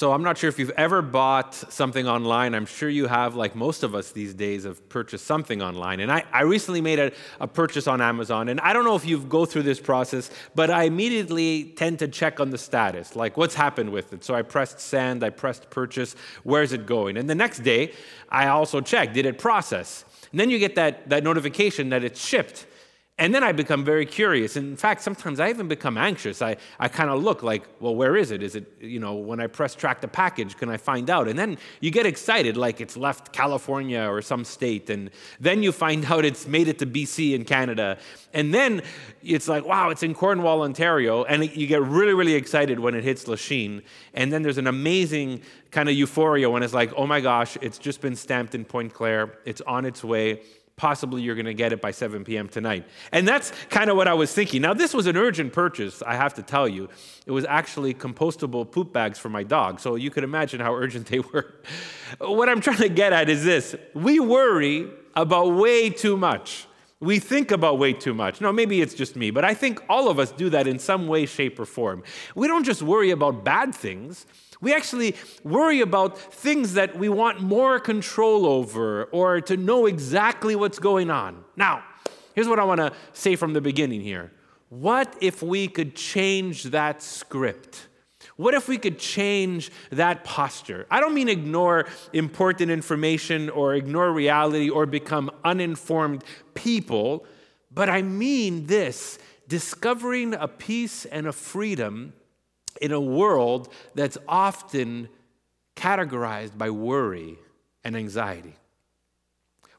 So I'm not sure if you've ever bought something online. I'm sure you have, like most of us these days, have purchased something online. And I, I recently made a, a purchase on Amazon. And I don't know if you go through this process, but I immediately tend to check on the status, like what's happened with it. So I pressed send, I pressed purchase, where's it going? And the next day, I also checked, did it process? And then you get that, that notification that it's shipped. And then I become very curious. In fact, sometimes I even become anxious. I, I kind of look like, well, where is it? Is it, you know, when I press track the package, can I find out? And then you get excited, like it's left California or some state. And then you find out it's made it to BC in Canada. And then it's like, wow, it's in Cornwall, Ontario. And you get really, really excited when it hits Lachine. And then there's an amazing kind of euphoria when it's like, oh my gosh, it's just been stamped in Pointe Claire, it's on its way possibly you're going to get it by 7 p.m. tonight. And that's kind of what I was thinking. Now, this was an urgent purchase, I have to tell you. It was actually compostable poop bags for my dog, so you could imagine how urgent they were. what I'm trying to get at is this we worry about way too much. We think about way too much. No, maybe it's just me, but I think all of us do that in some way, shape, or form. We don't just worry about bad things. We actually worry about things that we want more control over or to know exactly what's going on. Now, here's what I want to say from the beginning here. What if we could change that script? What if we could change that posture? I don't mean ignore important information or ignore reality or become uninformed people, but I mean this discovering a peace and a freedom in a world that's often categorized by worry and anxiety.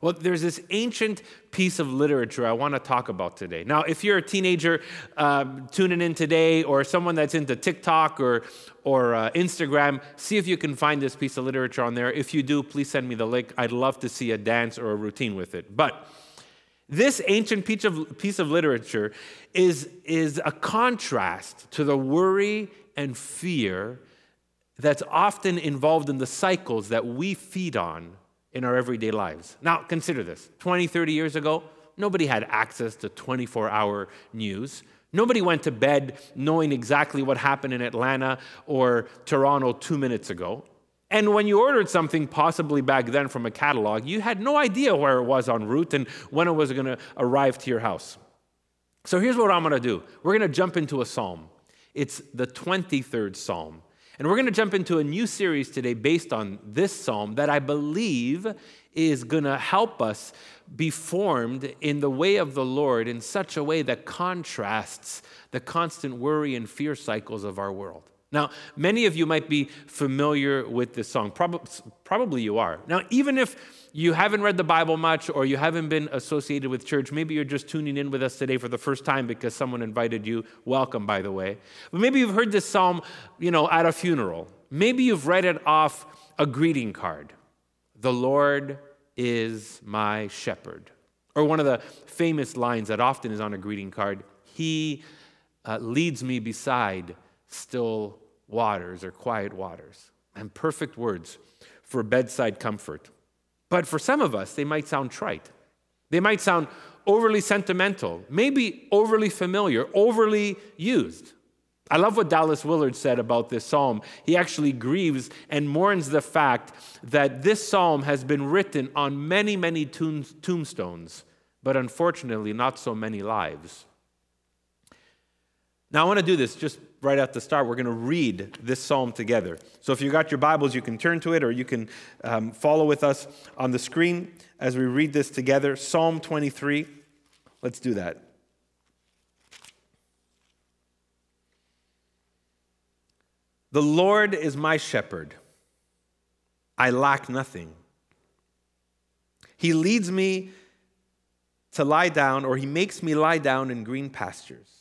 Well, there's this ancient piece of literature I want to talk about today. Now, if you're a teenager um, tuning in today, or someone that's into TikTok or, or uh, Instagram, see if you can find this piece of literature on there. If you do, please send me the link. I'd love to see a dance or a routine with it. But this ancient piece of, piece of literature is, is a contrast to the worry and fear that's often involved in the cycles that we feed on in our everyday lives. Now, consider this 20, 30 years ago, nobody had access to 24 hour news. Nobody went to bed knowing exactly what happened in Atlanta or Toronto two minutes ago. And when you ordered something, possibly back then from a catalog, you had no idea where it was en route and when it was going to arrive to your house. So here's what I'm going to do we're going to jump into a psalm. It's the 23rd Psalm. And we're going to jump into a new series today based on this psalm that I believe is going to help us be formed in the way of the Lord in such a way that contrasts the constant worry and fear cycles of our world. Now, many of you might be familiar with this song. Probably, probably you are. Now, even if you haven't read the Bible much or you haven't been associated with church, maybe you're just tuning in with us today for the first time because someone invited you. Welcome, by the way. But maybe you've heard this psalm, you know, at a funeral. Maybe you've read it off a greeting card. The Lord is my shepherd. Or one of the famous lines that often is on a greeting card He uh, leads me beside still waters or quiet waters. And perfect words for bedside comfort. But for some of us, they might sound trite. They might sound overly sentimental, maybe overly familiar, overly used. I love what Dallas Willard said about this psalm. He actually grieves and mourns the fact that this psalm has been written on many, many tombstones, but unfortunately, not so many lives. Now, I want to do this just right at the start. We're going to read this psalm together. So, if you got your Bibles, you can turn to it or you can um, follow with us on the screen as we read this together. Psalm 23. Let's do that. The Lord is my shepherd, I lack nothing. He leads me to lie down, or he makes me lie down in green pastures.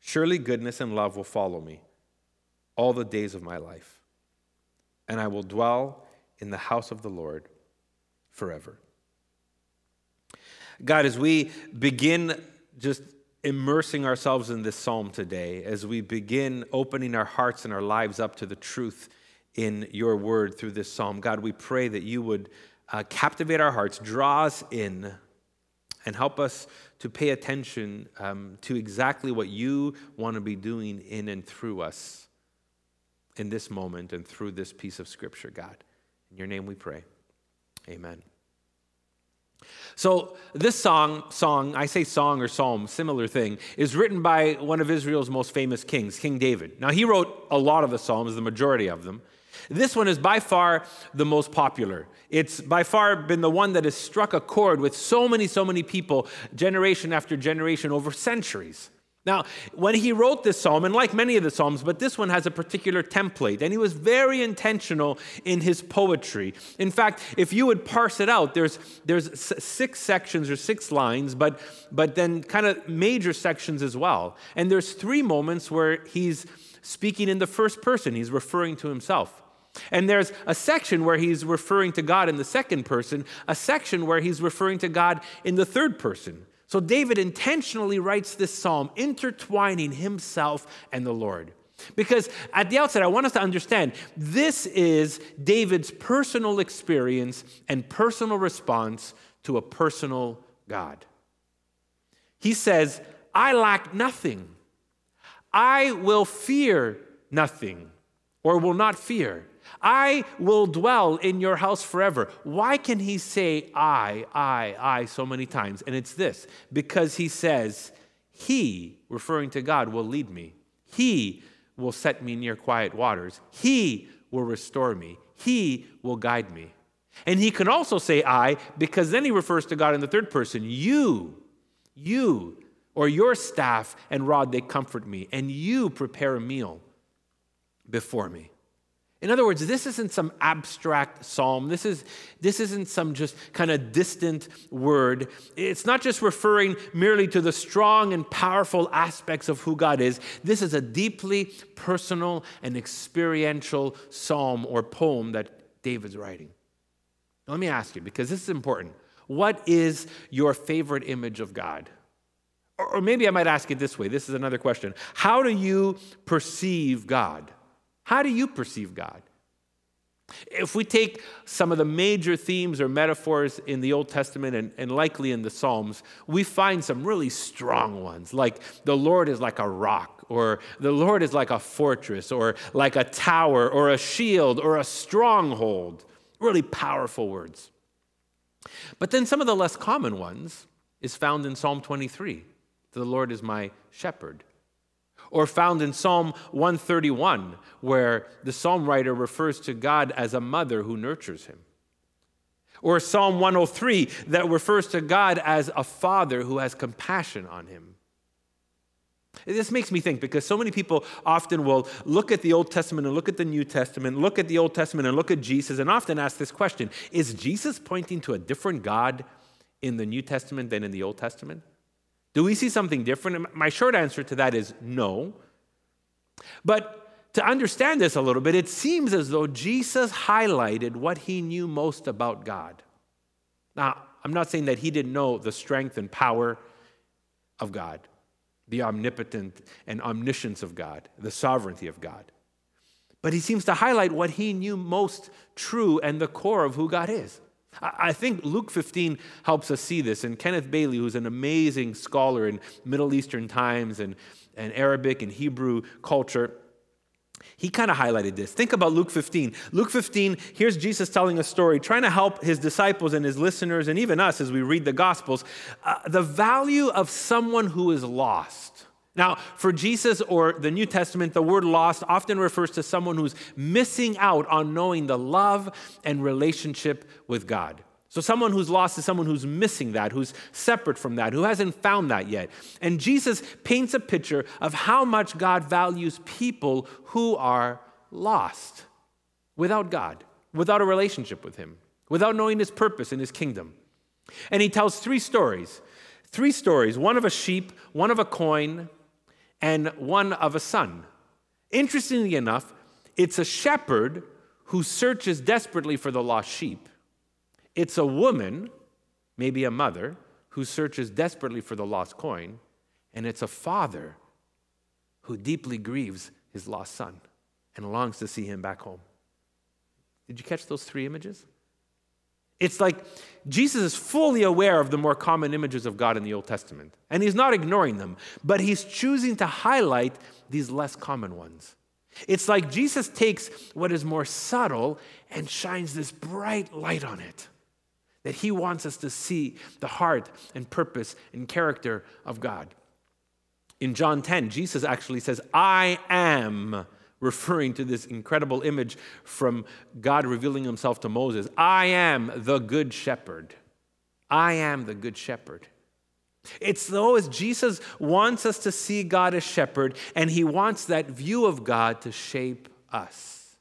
Surely goodness and love will follow me all the days of my life, and I will dwell in the house of the Lord forever. God, as we begin just immersing ourselves in this psalm today, as we begin opening our hearts and our lives up to the truth in your word through this psalm, God, we pray that you would uh, captivate our hearts, draw us in, and help us to pay attention um, to exactly what you want to be doing in and through us in this moment and through this piece of scripture, God. In your name we pray. Amen. So this song, song, I say song or psalm, similar thing, is written by one of Israel's most famous kings, King David. Now he wrote a lot of the psalms, the majority of them. This one is by far the most popular. It's by far been the one that has struck a chord with so many, so many people, generation after generation, over centuries. Now, when he wrote this psalm, and like many of the psalms, but this one has a particular template, and he was very intentional in his poetry. In fact, if you would parse it out, there's, there's six sections or six lines, but, but then kind of major sections as well. And there's three moments where he's speaking in the first person, he's referring to himself. And there's a section where he's referring to God in the second person, a section where he's referring to God in the third person. So David intentionally writes this psalm, intertwining himself and the Lord. Because at the outset, I want us to understand this is David's personal experience and personal response to a personal God. He says, I lack nothing. I will fear nothing or will not fear. I will dwell in your house forever. Why can he say I, I, I so many times? And it's this because he says, He, referring to God, will lead me. He will set me near quiet waters. He will restore me. He will guide me. And he can also say I because then he refers to God in the third person. You, you, or your staff and rod, they comfort me, and you prepare a meal before me. In other words, this isn't some abstract psalm. This, is, this isn't some just kind of distant word. It's not just referring merely to the strong and powerful aspects of who God is. This is a deeply personal and experiential psalm or poem that David's writing. Now, let me ask you, because this is important. What is your favorite image of God? Or maybe I might ask it this way. This is another question. How do you perceive God? How do you perceive God? If we take some of the major themes or metaphors in the Old Testament and, and, likely in the Psalms, we find some really strong ones, like the Lord is like a rock, or the Lord is like a fortress, or like a tower, or a shield, or a stronghold. Really powerful words. But then some of the less common ones is found in Psalm 23 The Lord is my shepherd or found in Psalm 131, where the psalm writer refers to God as a mother who nurtures him. Or Psalm 103 that refers to God as a father who has compassion on him. This makes me think because so many people often will look at the Old Testament and look at the New Testament, look at the Old Testament and look at Jesus, and often ask this question Is Jesus pointing to a different God in the New Testament than in the Old Testament? Do we see something different? My short answer to that is no. But to understand this a little bit, it seems as though Jesus highlighted what he knew most about God. Now, I'm not saying that he didn't know the strength and power of God, the omnipotent and omniscience of God, the sovereignty of God. But he seems to highlight what he knew most true and the core of who God is. I think Luke 15 helps us see this. And Kenneth Bailey, who's an amazing scholar in Middle Eastern times and, and Arabic and Hebrew culture, he kind of highlighted this. Think about Luke 15. Luke 15, here's Jesus telling a story, trying to help his disciples and his listeners, and even us as we read the Gospels, uh, the value of someone who is lost. Now, for Jesus or the New Testament, the word lost often refers to someone who's missing out on knowing the love and relationship with God. So, someone who's lost is someone who's missing that, who's separate from that, who hasn't found that yet. And Jesus paints a picture of how much God values people who are lost without God, without a relationship with Him, without knowing His purpose in His kingdom. And He tells three stories three stories one of a sheep, one of a coin, and one of a son. Interestingly enough, it's a shepherd who searches desperately for the lost sheep. It's a woman, maybe a mother, who searches desperately for the lost coin. And it's a father who deeply grieves his lost son and longs to see him back home. Did you catch those three images? It's like Jesus is fully aware of the more common images of God in the Old Testament, and he's not ignoring them, but he's choosing to highlight these less common ones. It's like Jesus takes what is more subtle and shines this bright light on it. That he wants us to see the heart and purpose and character of God. In John 10, Jesus actually says, I am referring to this incredible image from God revealing himself to Moses. I am the good shepherd. I am the good shepherd. It's though as Jesus wants us to see God as shepherd, and he wants that view of God to shape us.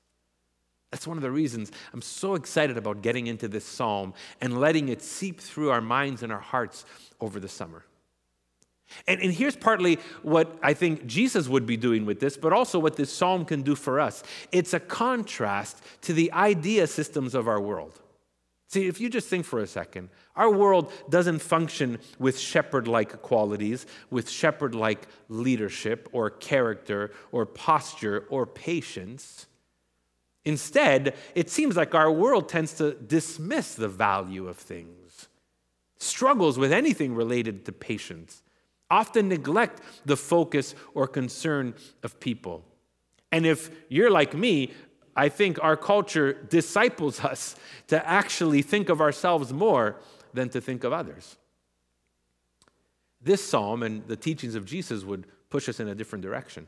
That's one of the reasons I'm so excited about getting into this psalm and letting it seep through our minds and our hearts over the summer. And, and here's partly what I think Jesus would be doing with this, but also what this psalm can do for us. It's a contrast to the idea systems of our world. See, if you just think for a second, our world doesn't function with shepherd like qualities, with shepherd like leadership or character or posture or patience. Instead, it seems like our world tends to dismiss the value of things, struggles with anything related to patience often neglect the focus or concern of people. And if you're like me, I think our culture disciples us to actually think of ourselves more than to think of others. This psalm and the teachings of Jesus would push us in a different direction.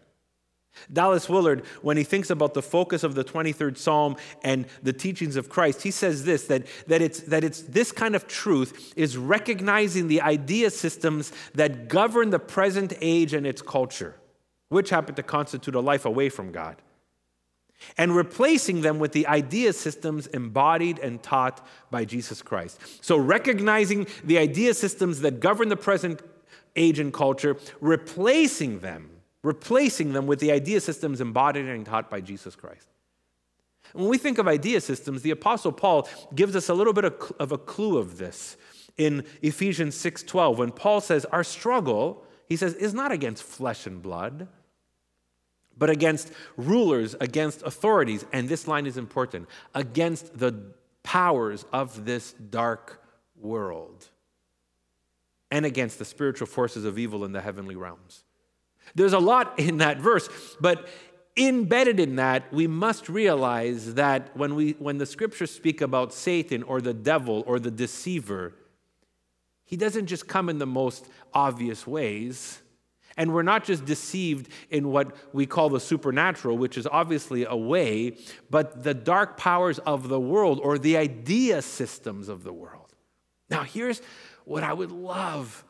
Dallas Willard, when he thinks about the focus of the 23rd Psalm and the teachings of Christ, he says this that, that, it's, that it's this kind of truth is recognizing the idea systems that govern the present age and its culture, which happen to constitute a life away from God, and replacing them with the idea systems embodied and taught by Jesus Christ. So, recognizing the idea systems that govern the present age and culture, replacing them replacing them with the idea systems embodied and taught by Jesus Christ. When we think of idea systems, the Apostle Paul gives us a little bit of a clue of this in Ephesians 6:12 when Paul says our struggle, he says, is not against flesh and blood, but against rulers, against authorities, and this line is important, against the powers of this dark world, and against the spiritual forces of evil in the heavenly realms. There's a lot in that verse, but embedded in that, we must realize that when, we, when the scriptures speak about Satan or the devil or the deceiver, he doesn't just come in the most obvious ways. And we're not just deceived in what we call the supernatural, which is obviously a way, but the dark powers of the world or the idea systems of the world. Now, here's what I would love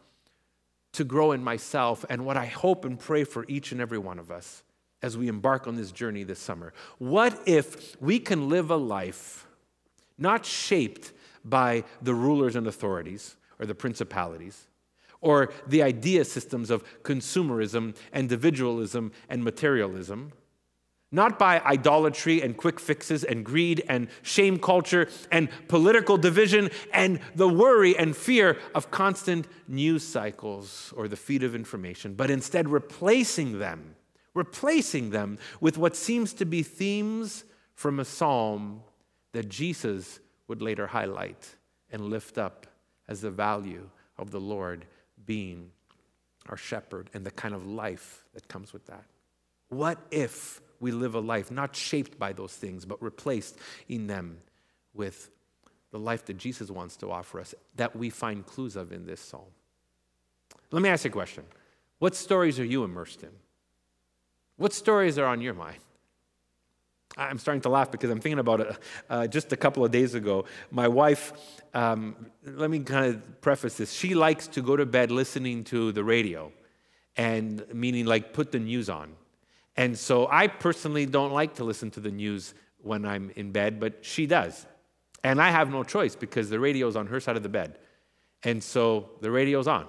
to grow in myself and what I hope and pray for each and every one of us as we embark on this journey this summer. What if we can live a life not shaped by the rulers and authorities or the principalities? Or the idea systems of consumerism, individualism, and materialism, not by idolatry and quick fixes and greed and shame culture and political division and the worry and fear of constant news cycles or the feed of information, but instead replacing them, replacing them with what seems to be themes from a psalm that Jesus would later highlight and lift up as the value of the Lord being our shepherd and the kind of life that comes with that. What if we live a life not shaped by those things, but replaced in them with the life that Jesus wants to offer us, that we find clues of in this psalm. Let me ask you a question What stories are you immersed in? What stories are on your mind? I'm starting to laugh because I'm thinking about it. Uh, just a couple of days ago, my wife, um, let me kind of preface this. She likes to go to bed listening to the radio, and meaning like put the news on. And so I personally don't like to listen to the news when I'm in bed, but she does. And I have no choice because the radio's on her side of the bed. And so the radio's on.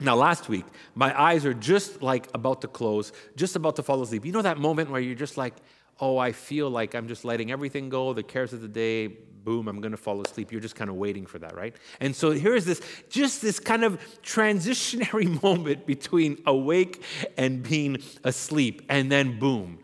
Now, last week, my eyes are just like about to close, just about to fall asleep. You know that moment where you're just like, oh, I feel like I'm just letting everything go, the cares of the day, boom, I'm going to fall asleep. You're just kind of waiting for that, right? And so here's this, just this kind of transitionary moment between awake and being asleep. And then boom.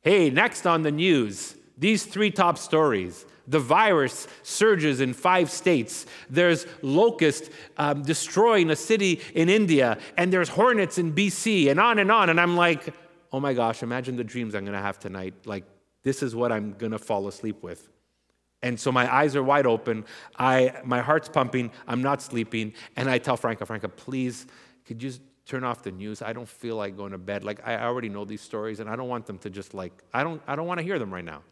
Hey, next on the news, these three top stories. The virus surges in five states. There's locust um, destroying a city in India, and there's hornets in BC, and on and on. And I'm like, oh my gosh, imagine the dreams I'm going to have tonight. Like, this is what I'm going to fall asleep with. And so my eyes are wide open. I, my heart's pumping. I'm not sleeping. And I tell Franca, Franca, please, could you turn off the news? I don't feel like going to bed. Like, I already know these stories, and I don't want them to just like, I don't, I don't want to hear them right now.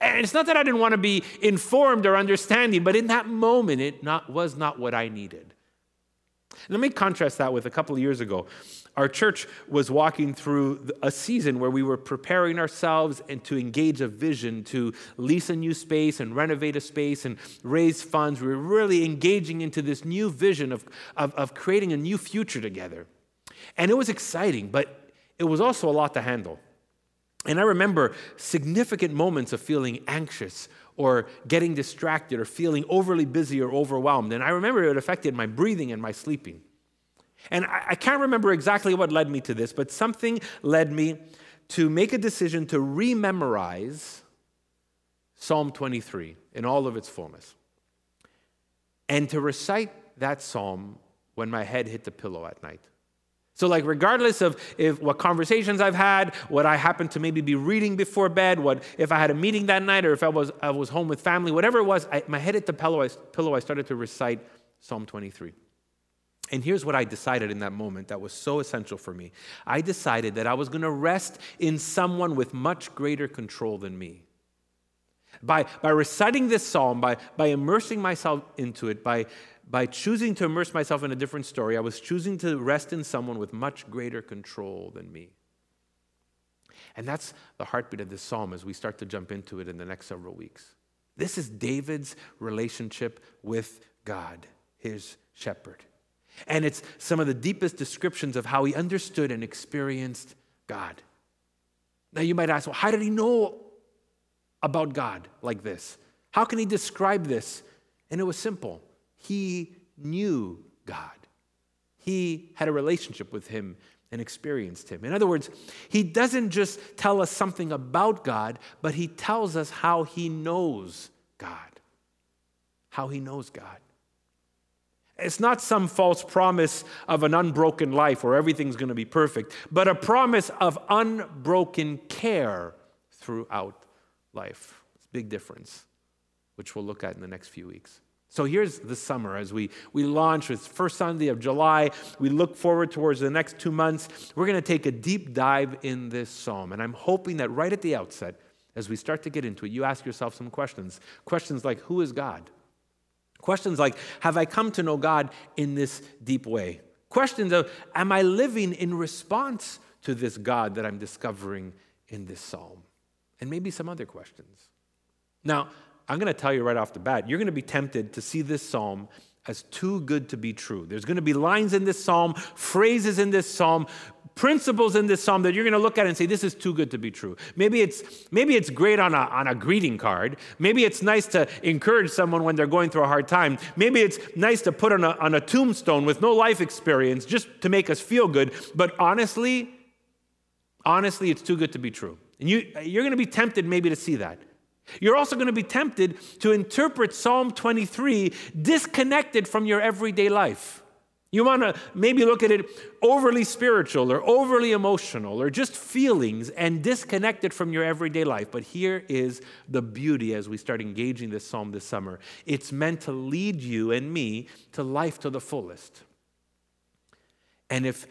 And it's not that I didn't want to be informed or understanding, but in that moment, it not, was not what I needed. Let me contrast that with a couple of years ago. Our church was walking through a season where we were preparing ourselves and to engage a vision to lease a new space and renovate a space and raise funds. We were really engaging into this new vision of, of, of creating a new future together. And it was exciting, but it was also a lot to handle. And I remember significant moments of feeling anxious or getting distracted or feeling overly busy or overwhelmed. And I remember it affected my breathing and my sleeping. And I, I can't remember exactly what led me to this, but something led me to make a decision to rememorize Psalm 23 in all of its fullness and to recite that psalm when my head hit the pillow at night. So, like, regardless of if what conversations I've had, what I happen to maybe be reading before bed, what if I had a meeting that night, or if I was I was home with family, whatever it was, I, my head at the pillow. I, pillow. I started to recite Psalm 23. And here's what I decided in that moment that was so essential for me. I decided that I was going to rest in someone with much greater control than me. By, by reciting this psalm, by, by immersing myself into it, by, by choosing to immerse myself in a different story, I was choosing to rest in someone with much greater control than me. And that's the heartbeat of this psalm as we start to jump into it in the next several weeks. This is David's relationship with God, his shepherd. And it's some of the deepest descriptions of how he understood and experienced God. Now you might ask, well, how did he know about God like this? How can he describe this? And it was simple he knew God. He had a relationship with him and experienced him. In other words, he doesn't just tell us something about God, but he tells us how he knows God. How he knows God. It's not some false promise of an unbroken life where everything's going to be perfect, but a promise of unbroken care throughout life. It's a big difference, which we'll look at in the next few weeks. So here's the summer as we, we launch with first Sunday of July. We look forward towards the next two months. We're going to take a deep dive in this psalm. And I'm hoping that right at the outset, as we start to get into it, you ask yourself some questions. Questions like, Who is God? Questions like, Have I come to know God in this deep way? Questions of, Am I living in response to this God that I'm discovering in this psalm? And maybe some other questions. Now, I'm going to tell you right off the bat, you're going to be tempted to see this psalm as too good to be true. There's going to be lines in this psalm, phrases in this psalm, principles in this psalm that you're going to look at and say this is too good to be true. Maybe it's maybe it's great on a, on a greeting card. Maybe it's nice to encourage someone when they're going through a hard time. Maybe it's nice to put on a, on a tombstone with no life experience just to make us feel good. But honestly honestly it's too good to be true. And you, you're going to be tempted maybe to see that you're also going to be tempted to interpret Psalm 23 disconnected from your everyday life. You want to maybe look at it overly spiritual or overly emotional or just feelings and disconnected from your everyday life. But here is the beauty as we start engaging this psalm this summer it's meant to lead you and me to life to the fullest. And if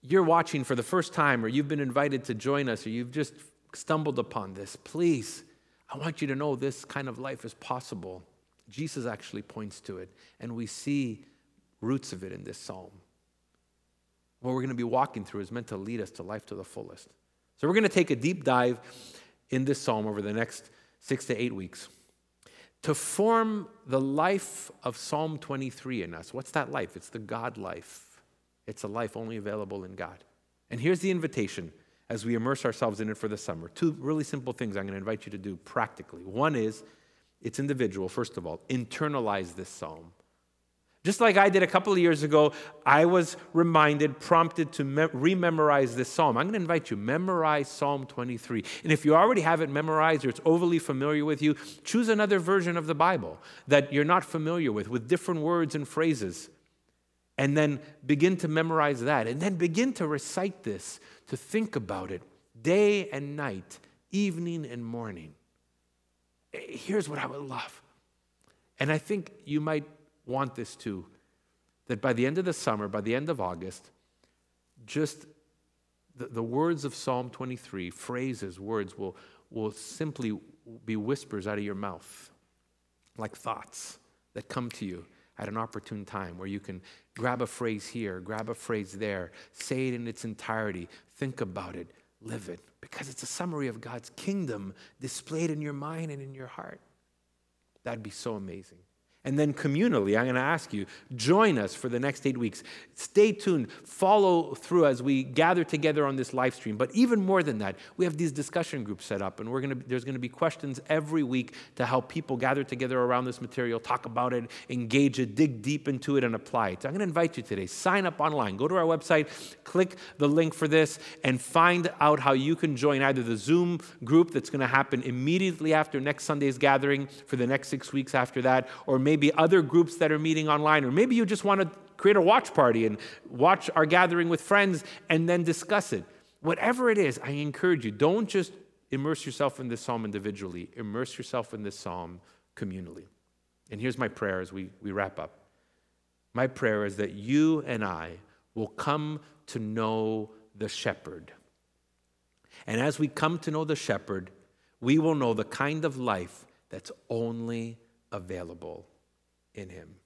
you're watching for the first time or you've been invited to join us or you've just stumbled upon this, please I want you to know this kind of life is possible. Jesus actually points to it, and we see roots of it in this psalm. What we're going to be walking through is meant to lead us to life to the fullest. So we're going to take a deep dive in this psalm over the next six to eight weeks to form the life of Psalm 23 in us. What's that life? It's the God life. It's a life only available in God. And here's the invitation as we immerse ourselves in it for the summer. Two really simple things I'm going to invite you to do practically. One is it's individual, first of all. Internalize this psalm. Just like I did a couple of years ago, I was reminded, prompted to me- rememorize this psalm. I'm going to invite you, memorize Psalm 23. And if you already have it memorized or it's overly familiar with you, choose another version of the Bible that you're not familiar with, with different words and phrases. And then begin to memorize that. And then begin to recite this, to think about it day and night, evening and morning. Eh, here's what I would love. And I think you might want this too that by the end of the summer, by the end of August, just the, the words of Psalm 23, phrases, words, will, will simply be whispers out of your mouth, like thoughts that come to you at an opportune time where you can grab a phrase here, grab a phrase there, say it in its entirety, think about it, live it, because it's a summary of God's kingdom displayed in your mind and in your heart. That'd be so amazing. And then communally, I'm going to ask you, join us for the next eight weeks. Stay tuned, follow through as we gather together on this live stream. But even more than that, we have these discussion groups set up, and we're going to, there's going to be questions every week to help people gather together around this material, talk about it, engage it, dig deep into it, and apply it. So I'm going to invite you today. Sign up online. Go to our website, click the link for this, and find out how you can join either the Zoom group that's going to happen immediately after next Sunday's gathering for the next six weeks after that, or maybe maybe other groups that are meeting online, or maybe you just want to create a watch party and watch our gathering with friends and then discuss it. Whatever it is, I encourage you, don't just immerse yourself in this psalm individually, immerse yourself in this psalm communally. And here's my prayer as we, we wrap up. My prayer is that you and I will come to know the shepherd. And as we come to know the shepherd, we will know the kind of life that's only available in him.